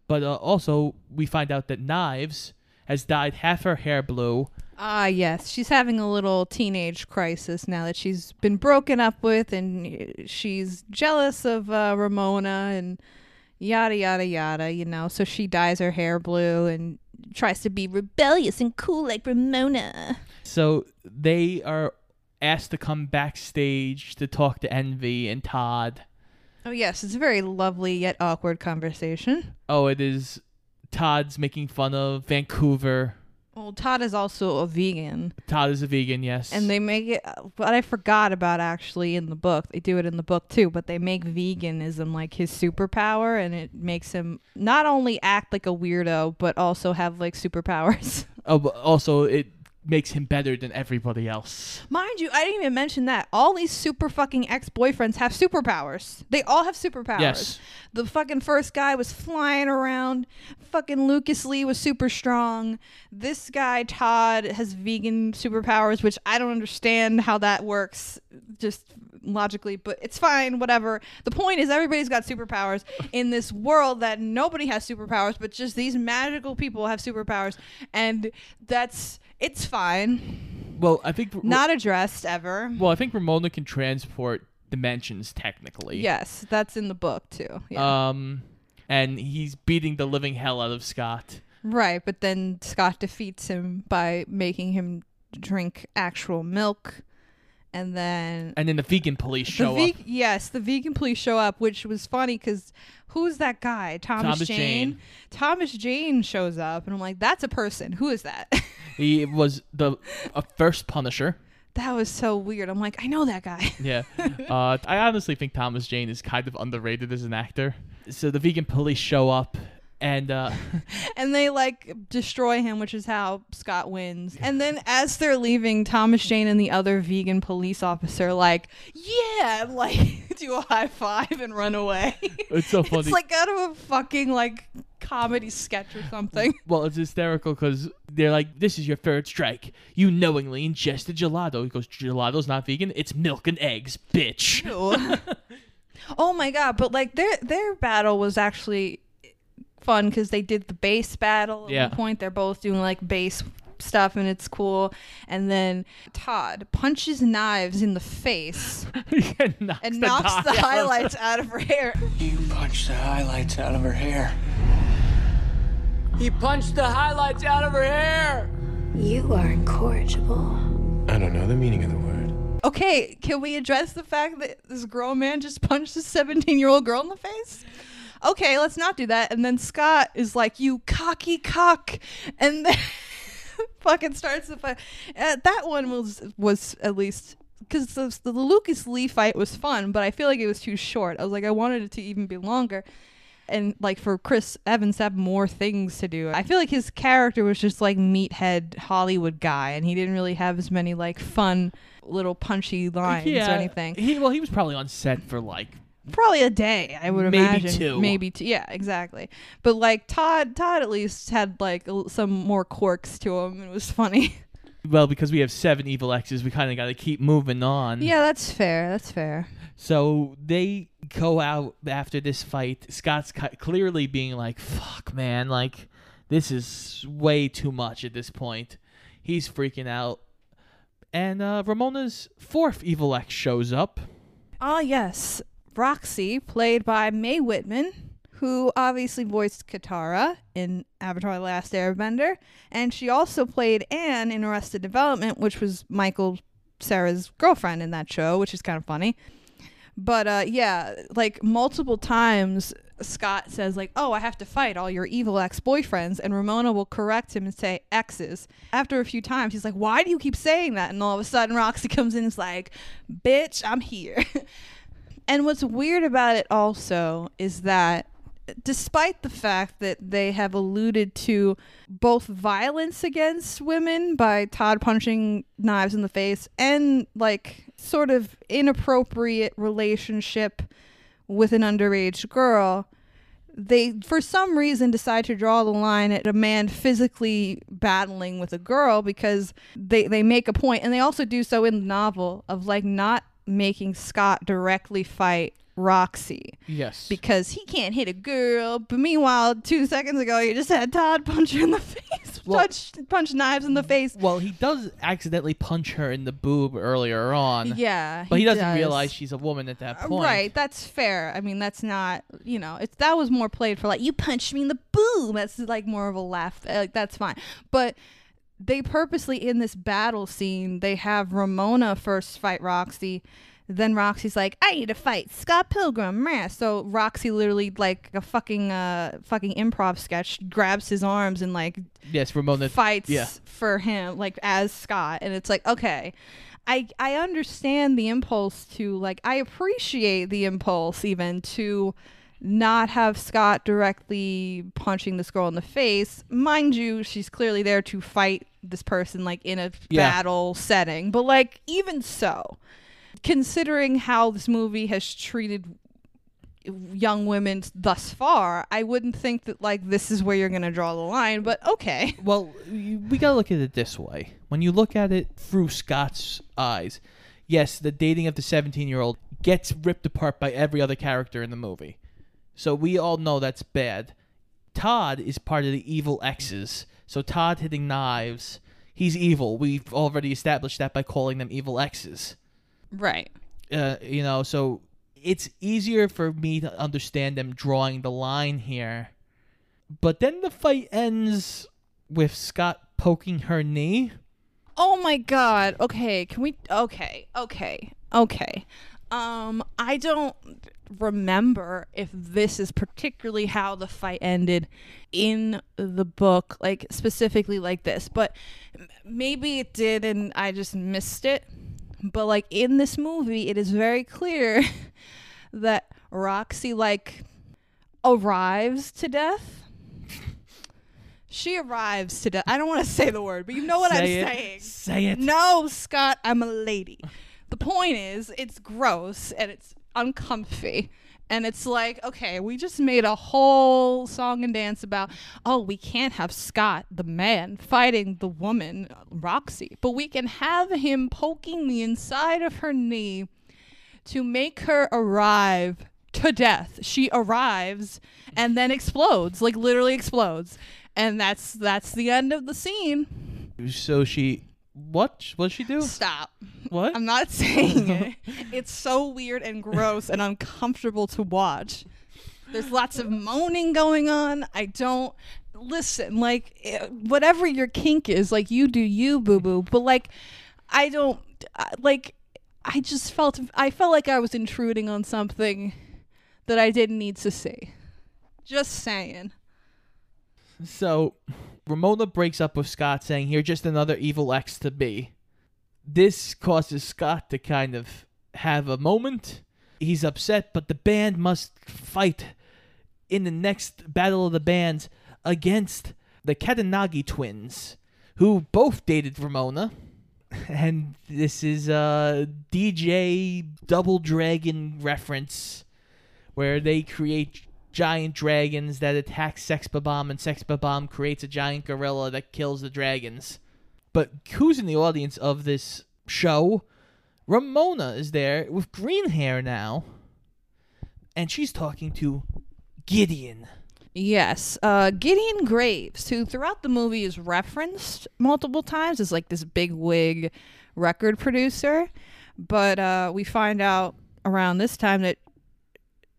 But uh, also, we find out that Knives has dyed half her hair blue Ah, yes. She's having a little teenage crisis now that she's been broken up with, and she's jealous of uh, Ramona, and yada, yada, yada, you know. So she dyes her hair blue and tries to be rebellious and cool like Ramona. So they are asked to come backstage to talk to Envy and Todd. Oh, yes. It's a very lovely yet awkward conversation. Oh, it is Todd's making fun of Vancouver. Well, Todd is also a vegan. Todd is a vegan, yes. And they make it, uh, what I forgot about actually in the book, they do it in the book too, but they make veganism like his superpower and it makes him not only act like a weirdo, but also have like superpowers. oh, but also it makes him better than everybody else. Mind you, I didn't even mention that. All these super fucking ex boyfriends have superpowers. They all have superpowers. Yes. The fucking first guy was flying around. Fucking Lucas Lee was super strong. This guy, Todd, has vegan superpowers, which I don't understand how that works just logically, but it's fine, whatever. The point is, everybody's got superpowers in this world that nobody has superpowers, but just these magical people have superpowers. And that's, it's fine. Well, I think Not addressed ever. Well, I think Ramona can transport dimensions technically. Yes, that's in the book too. Yeah. Um, and he's beating the living hell out of Scott. right, but then Scott defeats him by making him drink actual milk. And then And then the vegan police the show ve- up. yes, the vegan police show up, which was funny because who's that guy? Thomas, Thomas Jane? Jane. Thomas Jane shows up, and I'm like, that's a person. Who is that? He was the uh, first Punisher. that was so weird. I'm like, I know that guy. Yeah. uh, I honestly think Thomas Jane is kind of underrated as an actor. So the vegan police show up, and uh, and they like destroy him, which is how Scott wins. And then as they're leaving, Thomas Jane and the other vegan police officer like, yeah, like do a high five and run away. it's so funny. it's like out of a fucking like comedy sketch or something. well, it's hysterical because they're like, "This is your third strike. You knowingly ingested gelato." He goes, "Gelato's not vegan. It's milk and eggs, bitch." oh my god! But like their their battle was actually fun because they did the bass battle. At Yeah. one point, they're both doing like bass stuff, and it's cool. And then Todd punches knives in the face and knocks and the knocks dye the out of highlights out of her hair. You punched the highlights out of her hair. He punched the highlights out of her hair. You are incorrigible. I don't know the meaning of the word. Okay, can we address the fact that this grown man just punched a 17 year old girl in the face? Okay, let's not do that. And then Scott is like, "You cocky cock," and then fucking starts the fight. Uh, that one was was at least because the, the Lucas Lee fight was fun, but I feel like it was too short. I was like, I wanted it to even be longer. And like for Chris Evans to have more things to do. I feel like his character was just like meathead Hollywood guy, and he didn't really have as many like fun little punchy lines or anything. He well, he was probably on set for like Probably a day, I would Maybe imagine. two. Maybe two. Yeah, exactly. But like Todd, Todd at least had like some more quirks to him. It was funny. well because we have seven evil X's. We kind of got to keep moving on. yeah, that's fair. That's fair. So they go out after this fight. Scott's clearly being like, "Fuck, man! Like this is way too much at this point." He's freaking out, and uh, Ramona's fourth evil X shows up. Ah, yes. Roxy, played by Mae Whitman, who obviously voiced Katara in Avatar The Last Airbender. And she also played Anne in Arrested Development, which was Michael Cera's girlfriend in that show, which is kind of funny. But uh, yeah, like multiple times, Scott says like, "Oh, I have to fight all your evil ex-boyfriends," and Ramona will correct him and say exes. After a few times, he's like, "Why do you keep saying that?" And all of a sudden, Roxy comes in and is like, "Bitch, I'm here." and what's weird about it also is that despite the fact that they have alluded to both violence against women by Todd punching knives in the face and like sort of inappropriate relationship with an underage girl, they for some reason decide to draw the line at a man physically battling with a girl because they they make a point. And they also do so in the novel of like not making Scott directly fight Roxy Yes. because he can't hit a girl. But meanwhile, two seconds ago, you just had Todd punch her in the face. just punch punch knives in the face. Well, he does accidentally punch her in the boob earlier on. Yeah, But he, doesn't does. realize she's a woman at that Uh, point. Right, that's fair. I mean, that's not you know, it's that was more played for like you punched me in the boob. That's like more of a laugh. uh, Like that's fine, but they purposely in this battle scene they have Ramona first fight Roxy. Then Roxy's like, I need to fight Scott Pilgrim. meh." So Roxy literally like a fucking uh fucking improv sketch grabs his arms and like Yes, Ramona fights Yeah. for him like as Scott and it's like okay I I understand the impulse to like I appreciate the impulse even to not have Scott directly punching this girl in the face mind you she's clearly there to fight this person like in a Yeah. battle setting but like even so considering how this movie has treated young women thus far i wouldn't think that like this is where you're gonna draw the line but okay Well, we gotta look at it this way. When you look at it through Scott's eyes, yes, the dating of the 17 year old gets ripped apart by every other character in the movie. So we all know that's bad. Todd is part of the evil X's. So Todd hitting knives, he's evil. We've already established that by calling them evil X's. right uh, you know, so it's easier for me to understand them drawing the line here. But then the fight ends with Scott poking her knee. oh my god okay can we okay okay okay um i don't remember if this is particularly how the fight ended in the book like specifically like this but maybe it did and i just missed it but like in this movie it is very clear that roxy like arrives to death she arrives to death i don't want to say the word but you know what Say i'm it. saying Say it. no, Scott, I'm a lady. The point is, it's gross and it's uncomfy. And it's like, okay, we just made a whole song and dance about, oh, we can't have Scott, the man, fighting the woman, Roxy, but we can have him poking the inside of her knee to make her arrive to death. She arrives and then explodes, like literally explodes. And that's that's the end of the scene. So she. What? What'd she do? Stop. What? I'm not saying it. It's so weird and gross and uncomfortable to watch. There's lots of moaning going on. I don't listen. Like eh, whatever your kink is, like you do you, boo boo. But like, I don't like. I just felt I felt like I was intruding on something that I didn't need to see. Just saying. So, Ramona breaks up with Scott, saying, You're just another evil ex to be. This causes Scott to kind of have a moment. He's upset, but the band must fight in the next Battle of the Bands against the Katayanagi twins, who both dated Ramona. And this is uh, a DJ Double Dragon reference where they create giant dragons that attack Sex Bob-Omb, and Sex Bob-Omb creates a giant gorilla that kills the dragons. But who's in the audience of this show? Ramona is there with green hair now, and she's talking to Gideon. Yes, uh, Gideon Graves, who throughout the movie is referenced multiple times as like this big wig record producer, but uh, we find out around this time that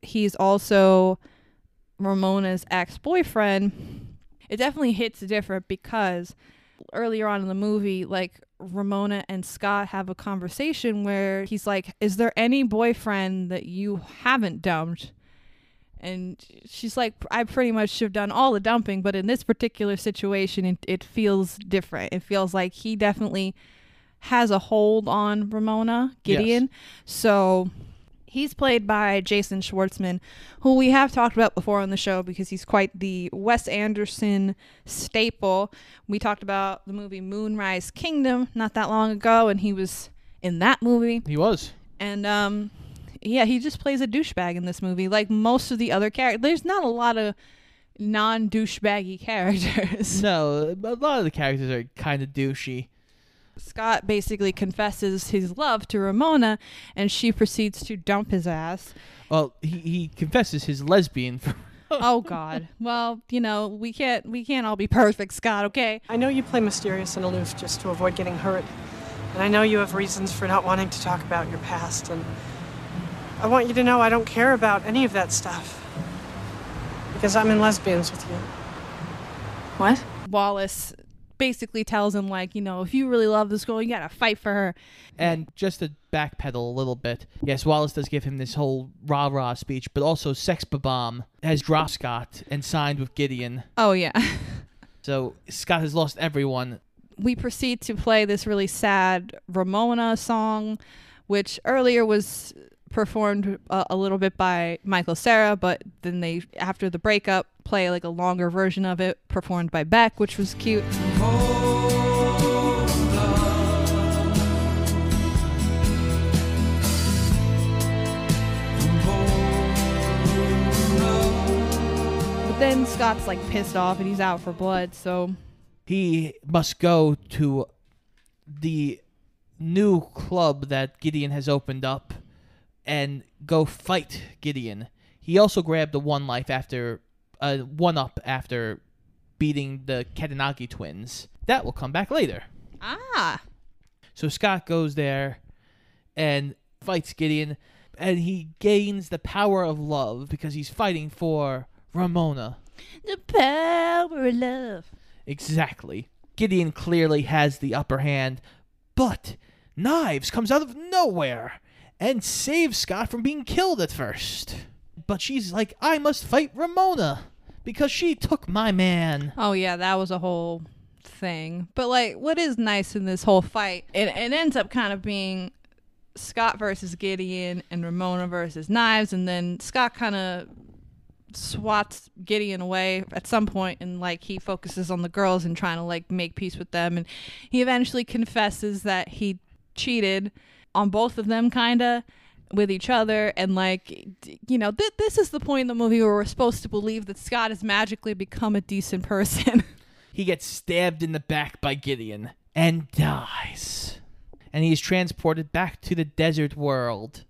he's also Ramona's ex-boyfriend. It definitely hits different because earlier on in the movie, like Ramona and Scott have a conversation where he's like, "Is there any boyfriend that you haven't dumped?" And she's like, I pretty much have done all the dumping, but in this particular situation, it, it feels different. It feels like he definitely has a hold on Ramona Gideon. So he's played by Jason Schwartzman, who we have talked about before on the show because he's quite the Wes Anderson staple. We talked about the movie Moonrise Kingdom not that long ago, and he was in that movie. He was. And um yeah, he just plays a douchebag in this movie. Like most of the other characters, there's not a lot of non douchebaggy characters. No, a lot of the characters are kind of douchey. Scott basically confesses his love to Ramona, and she proceeds to dump his ass. Well, he, he confesses his lesbian. oh God. Well, you know, we can't we can't all be perfect, Scott. Okay. I know you play mysterious and aloof just to avoid getting hurt. And I know you have reasons for not wanting to talk about your past. And I want you to know I don't care about any of that stuff. Because I'm in lesbians with you. What? Wallace basically tells him like, you know, if you really love this girl, you gotta fight for her. And just to backpedal a little bit, yes, Wallace does give him this whole rah rah speech, but also Sex Bob-Omb has dropped Scott and signed with Gideon. Oh yeah. So Scott has lost everyone. we proceed to play this really sad Ramona song, which earlier was performed a, a little bit by Michael Cera, but then they, after the breakup, play like a longer version of it performed by Beck, which was cute. But then Scott's like pissed off and he's out for blood, so He must go to the new club that Gideon has opened up and go fight Gideon. He also grabbed a one life after uh, one up after beating the Katayanagi twins. That will come back later. ah, So Scott goes there and fights Gideon, and he gains the power of love because he's fighting for Ramona. the power of love. Exactly. Gideon clearly has the upper hand, but Knives comes out of nowhere and saves Scott from being killed at first. But she's like, I must fight Ramona because she took my man. Oh yeah, that was a whole thing. But like, what is nice in this whole fight? It it ends up kind of being Scott versus Gideon and Ramona versus Knives, and then Scott kind of swats Gideon away at some point and like he focuses on the girls and trying to like make peace with them and he eventually confesses that he cheated on both of them kind of with each other and like you know th- this is the point in the movie where we're supposed to believe that Scott has magically become a decent person He gets stabbed in the back by Gideon and dies. And he is transported back to the desert world,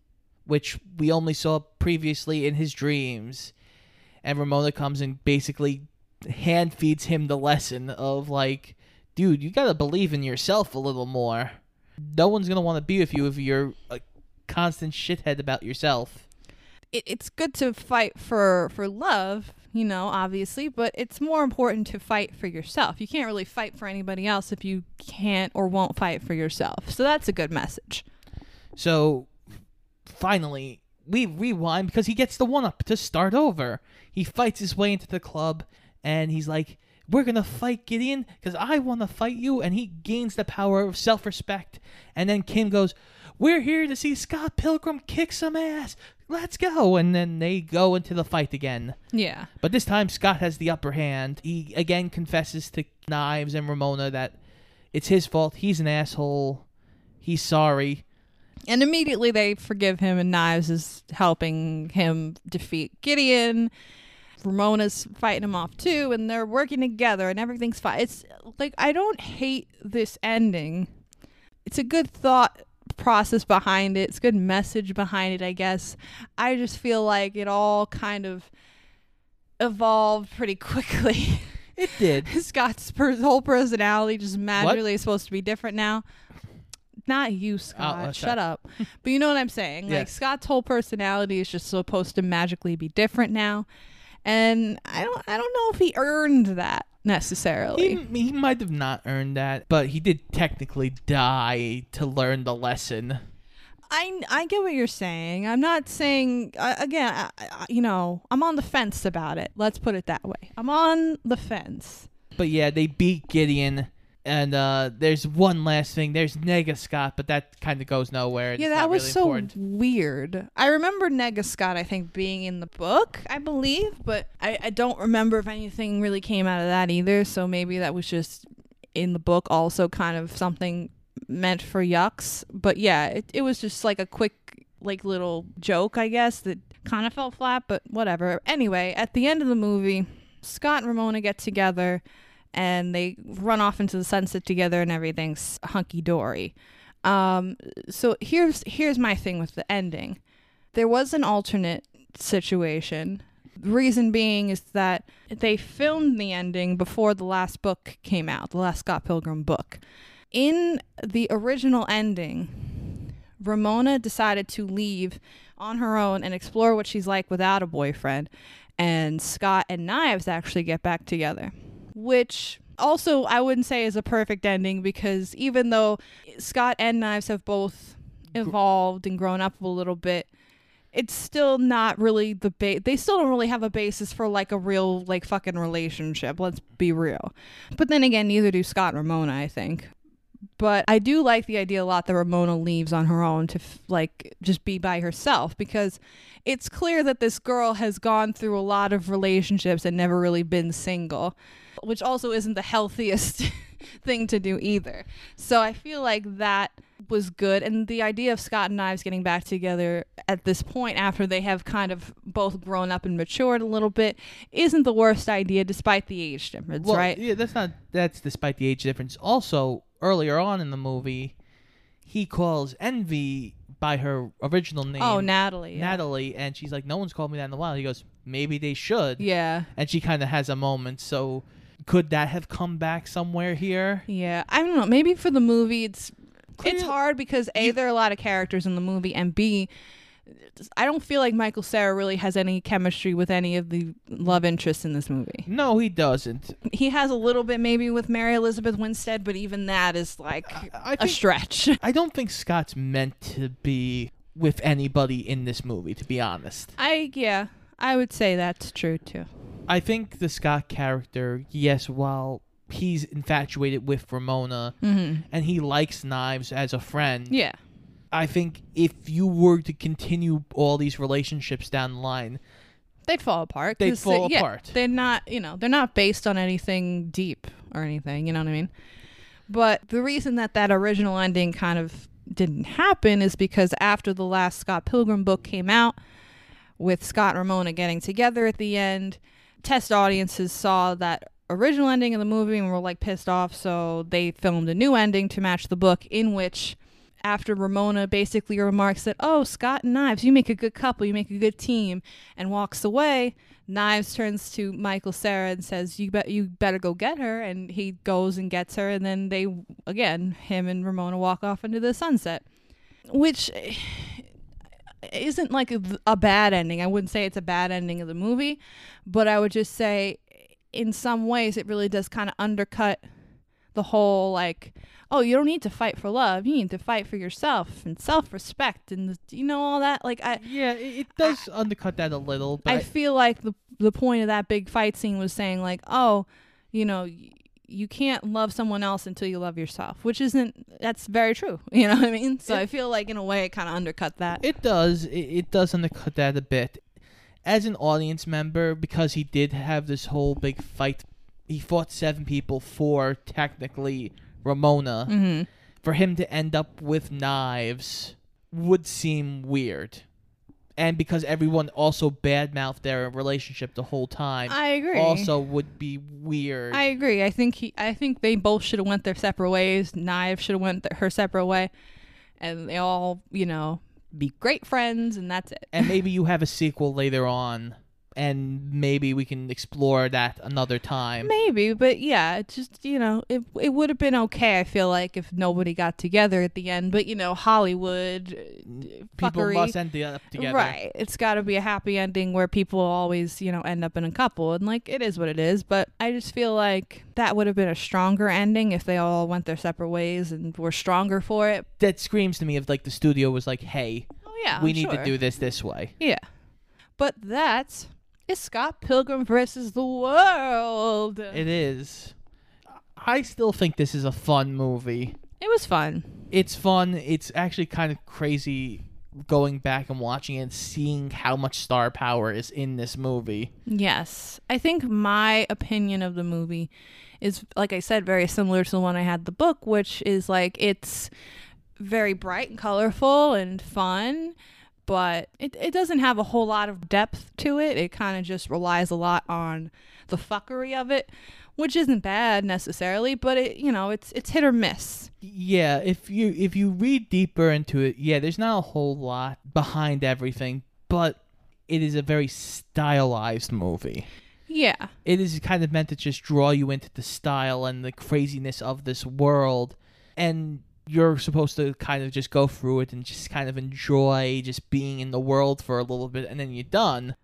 which we only saw previously in his dreams. And Ramona comes and basically hand feeds him the lesson of like, dude, you gotta believe in yourself a little more. No one's gonna want to be with you if you're a constant shithead about yourself. it, it's good to fight for for love you know obviously but it's more important to fight for yourself you can't really fight for anybody else if you can't or won't fight for yourself so that's a good message So finally, we rewind because he gets the one up to start over. He fights his way into the club and he's like, We're going to fight Gideon because I want to fight you. And he gains the power of self respect. And then Kim goes, We're here to see Scott Pilgrim kick some ass. Let's go. And then they go into the fight again. yeah But this time, Scott has the upper hand. He again confesses to Knives and Ramona that it's his fault. He's an asshole. He's sorry. and immediately they forgive him and knives is helping him defeat gideon ramona's fighting him off too and they're working together and everything's fine it's like i don't hate this ending it's a good thought process behind it. It's a good message behind it, I guess. I just feel like it all kind of evolved pretty quickly. It did. Scott's per- whole personality just magically is supposed to be different now. Not you, Scott. uh, Shut up. but you know what I'm saying. Like Scott's whole personality is just supposed to magically be different now. And I don't I don't know if he earned that necessarily. He, he might have not earned that, but he did technically die to learn the lesson. I, I get what you're saying. I'm not saying uh, again. I, I, you know, I'm on the fence about it. Let's put it that way. I'm on the fence. But yeah, they beat Gideon, and uh, there's one last thing. There's Nega Scott, but that kind of goes nowhere. It's yeah, that was really so important. weird. I remember Nega Scott, I think, being in the book, I believe, but I, I don't remember if anything really came out of that either. So maybe that was just in the book, also kind of something meant for yucks. But yeah, it, it was just like a quick, like little joke, I guess, that kind of felt flat, but whatever. Anyway, at the end of the movie, Scott and Ramona get together and they run off into the sunset together and everything's hunky dory. Um, so here's here's my thing with the ending. There was an alternate situation The reason being is that they filmed the ending before the last book came out, the last Scott Pilgrim book. In the original ending, Ramona decided to leave on her own and explore what she's like without a boyfriend, and Scott and Knives actually get back together, which also I wouldn't say is a perfect ending because even though Scott and Knives have both evolved and grown up a little bit, it's still not really the ba- they still don't really have a basis for like a real like fucking relationship let's be real. But then again neither do scott and ramona i think. But i do like the idea a lot that ramona leaves on her own to f- like just be by herself because it's clear that this girl has gone through a lot of relationships and never really been single which also isn't the healthiest thing to do either so i feel like that was good and the idea of Scott and Knives getting back together at this point after they have kind of both grown up and matured a little bit isn't the worst idea despite the age difference, Well, right? Yeah, that's not. That's despite the age difference. Also, earlier on in the movie, he calls Envy by her original oh, name. Oh, Natalie. yeah. Natalie, and she's like, "No one's called me that in a while." He goes, "Maybe they should." Yeah. And she kind of has a moment. So, could that have come back somewhere here? Yeah, I don't know. Maybe for the movie, it's it's hard because a there are a lot of characters in the movie, and b I don't feel like Michael Cera really has any chemistry with any of the love interests in this movie. No, he doesn't. He has a little bit maybe with Mary Elizabeth Winstead, but even that is like I a think- stretch. I don't think Scott's meant to be with anybody in this movie. To be honest, I yeah, I would say that's true too. I think the Scott character, yes, while he's infatuated with Ramona Mhm. and he likes Knives as a friend, Yeah. I think if you were to continue all these relationships down the line, They'd fall apart. They'd fall they- yeah, apart. They're not, you know, they're not based on anything deep or anything. You know what I mean? But the reason that that original ending kind of didn't happen is because after the last Scott Pilgrim book came out, with Scott and Ramona getting together at the end, test audiences saw that original ending of the movie and were like pissed off, so they filmed a new ending to match the book in which after Ramona basically remarks that, "Oh, Scott and Knives, you make a good couple, you make a good team," and walks away. Knives turns to Michael Cera and says, "You bet you better go get her." And he goes and gets her, and then they again, him and Ramona walk off into the sunset, which isn't like a, a bad ending. I wouldn't say it's a bad ending of the movie, but I would just say, in some ways, it really does kind of undercut the whole like oh you don't need to fight for love you need to fight for yourself and self-respect and you know all that like i yeah it, it does undercut that a little but i feel like the the point of that big fight scene was saying like oh you know you can't love someone else until you love yourself which isn't that's very true you know what i mean so i feel like in a way it kind of undercut that It does. It, it does undercut that a bit. As an audience member, because he did have this whole big fight, he fought seven people for technically Ramona. Mhm. For him to end up with knives would seem weird. And because everyone also badmouthed their relationship the whole time, I agree. Also would be weird. I agree. I think he. I think they both should have went their separate ways. Knives should have went th- her separate way, and they all, you know, be great friends, and that's it. and maybe you have a sequel later on, and maybe we can explore that another time. Maybe, but yeah, it just you know, it it would have been okay. I feel like if nobody got together at the end, but you know, Hollywood, uh, People fuckery. must end up together. Right. It's got to be a happy ending where people always, you know, end up in a couple. And, like, it is what it is. But I just feel like that would have been a stronger ending if they all went their separate ways and were stronger for it. That screams to me of like the studio was like, "Hey, Oh, yeah. we I'm need to do this this way." Yeah. But that is Scott Pilgrim versus the World. It is. I still think this is a fun movie. It was fun. It's fun. It's actually kind of crazy going back and watching it and seeing how much star power is in this movie. Yes. I think my opinion of the movie is, like I said, very similar to the one I had the book, which is like it's very bright and colorful and fun, but it, it doesn't have a whole lot of depth to it. It kind of just relies a lot on the fuckery of it, which isn't bad necessarily, but it, you know, it's it's hit or miss. Yeah, if you if you read deeper into it, yeah, there's not a whole lot behind everything, but it is a very stylized movie. Yeah. It is kind of meant to just draw you into the style and the craziness of this world. And you're supposed to kind of just go through it and just kind of enjoy just being in the world for a little bit and then you're done.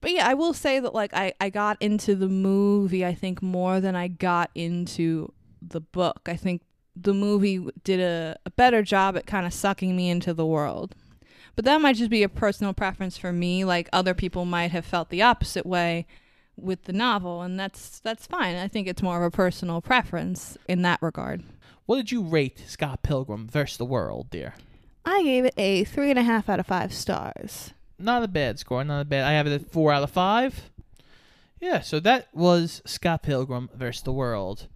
But yeah, I will say that like I, I got into the movie I think more than I got into the book. I think the movie did a, a better job at kind of sucking me into the world. But that might just be a personal preference for me. Like other people might have felt the opposite way with the novel, and that's that's fine. I think it's more of a personal preference in that regard. What did you rate Scott Pilgrim versus the World, dear? I gave it a three and a half out of five stars. Not a bad score, not a bad. I have it at four out of five. Yeah, so that was Scott Pilgrim versus the World.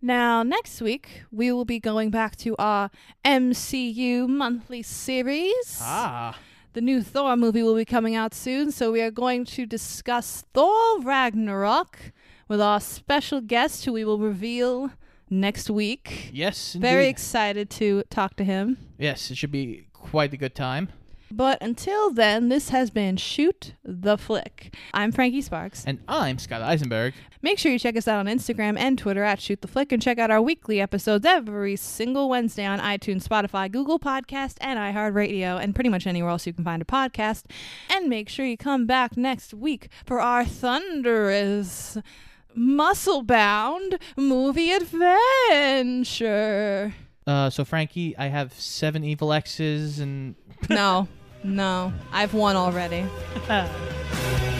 Now, next week, we will be going back to our MCU monthly series. Ah. The new Thor movie will be coming out soon, so we are going to discuss Thor Ragnarok with our special guest who we will reveal next week. Yes, Very excited to talk to him. Yes, it should be quite a good time. But until then, this has been Shoot the Flick. I'm Frankie Sparks. And I'm Scott Eisenberg. Make sure you check us out on Instagram and Twitter at Shoot the Flick and check out our weekly episodes every single Wednesday on iTunes, Spotify, Google Podcast, and iHeartRadio, and pretty much anywhere else you can find a podcast. And make sure you come back next week for our thunderous, muscle bound movie adventure. Uh, so Frankie, I have seven evil X's and No, no, I've won already.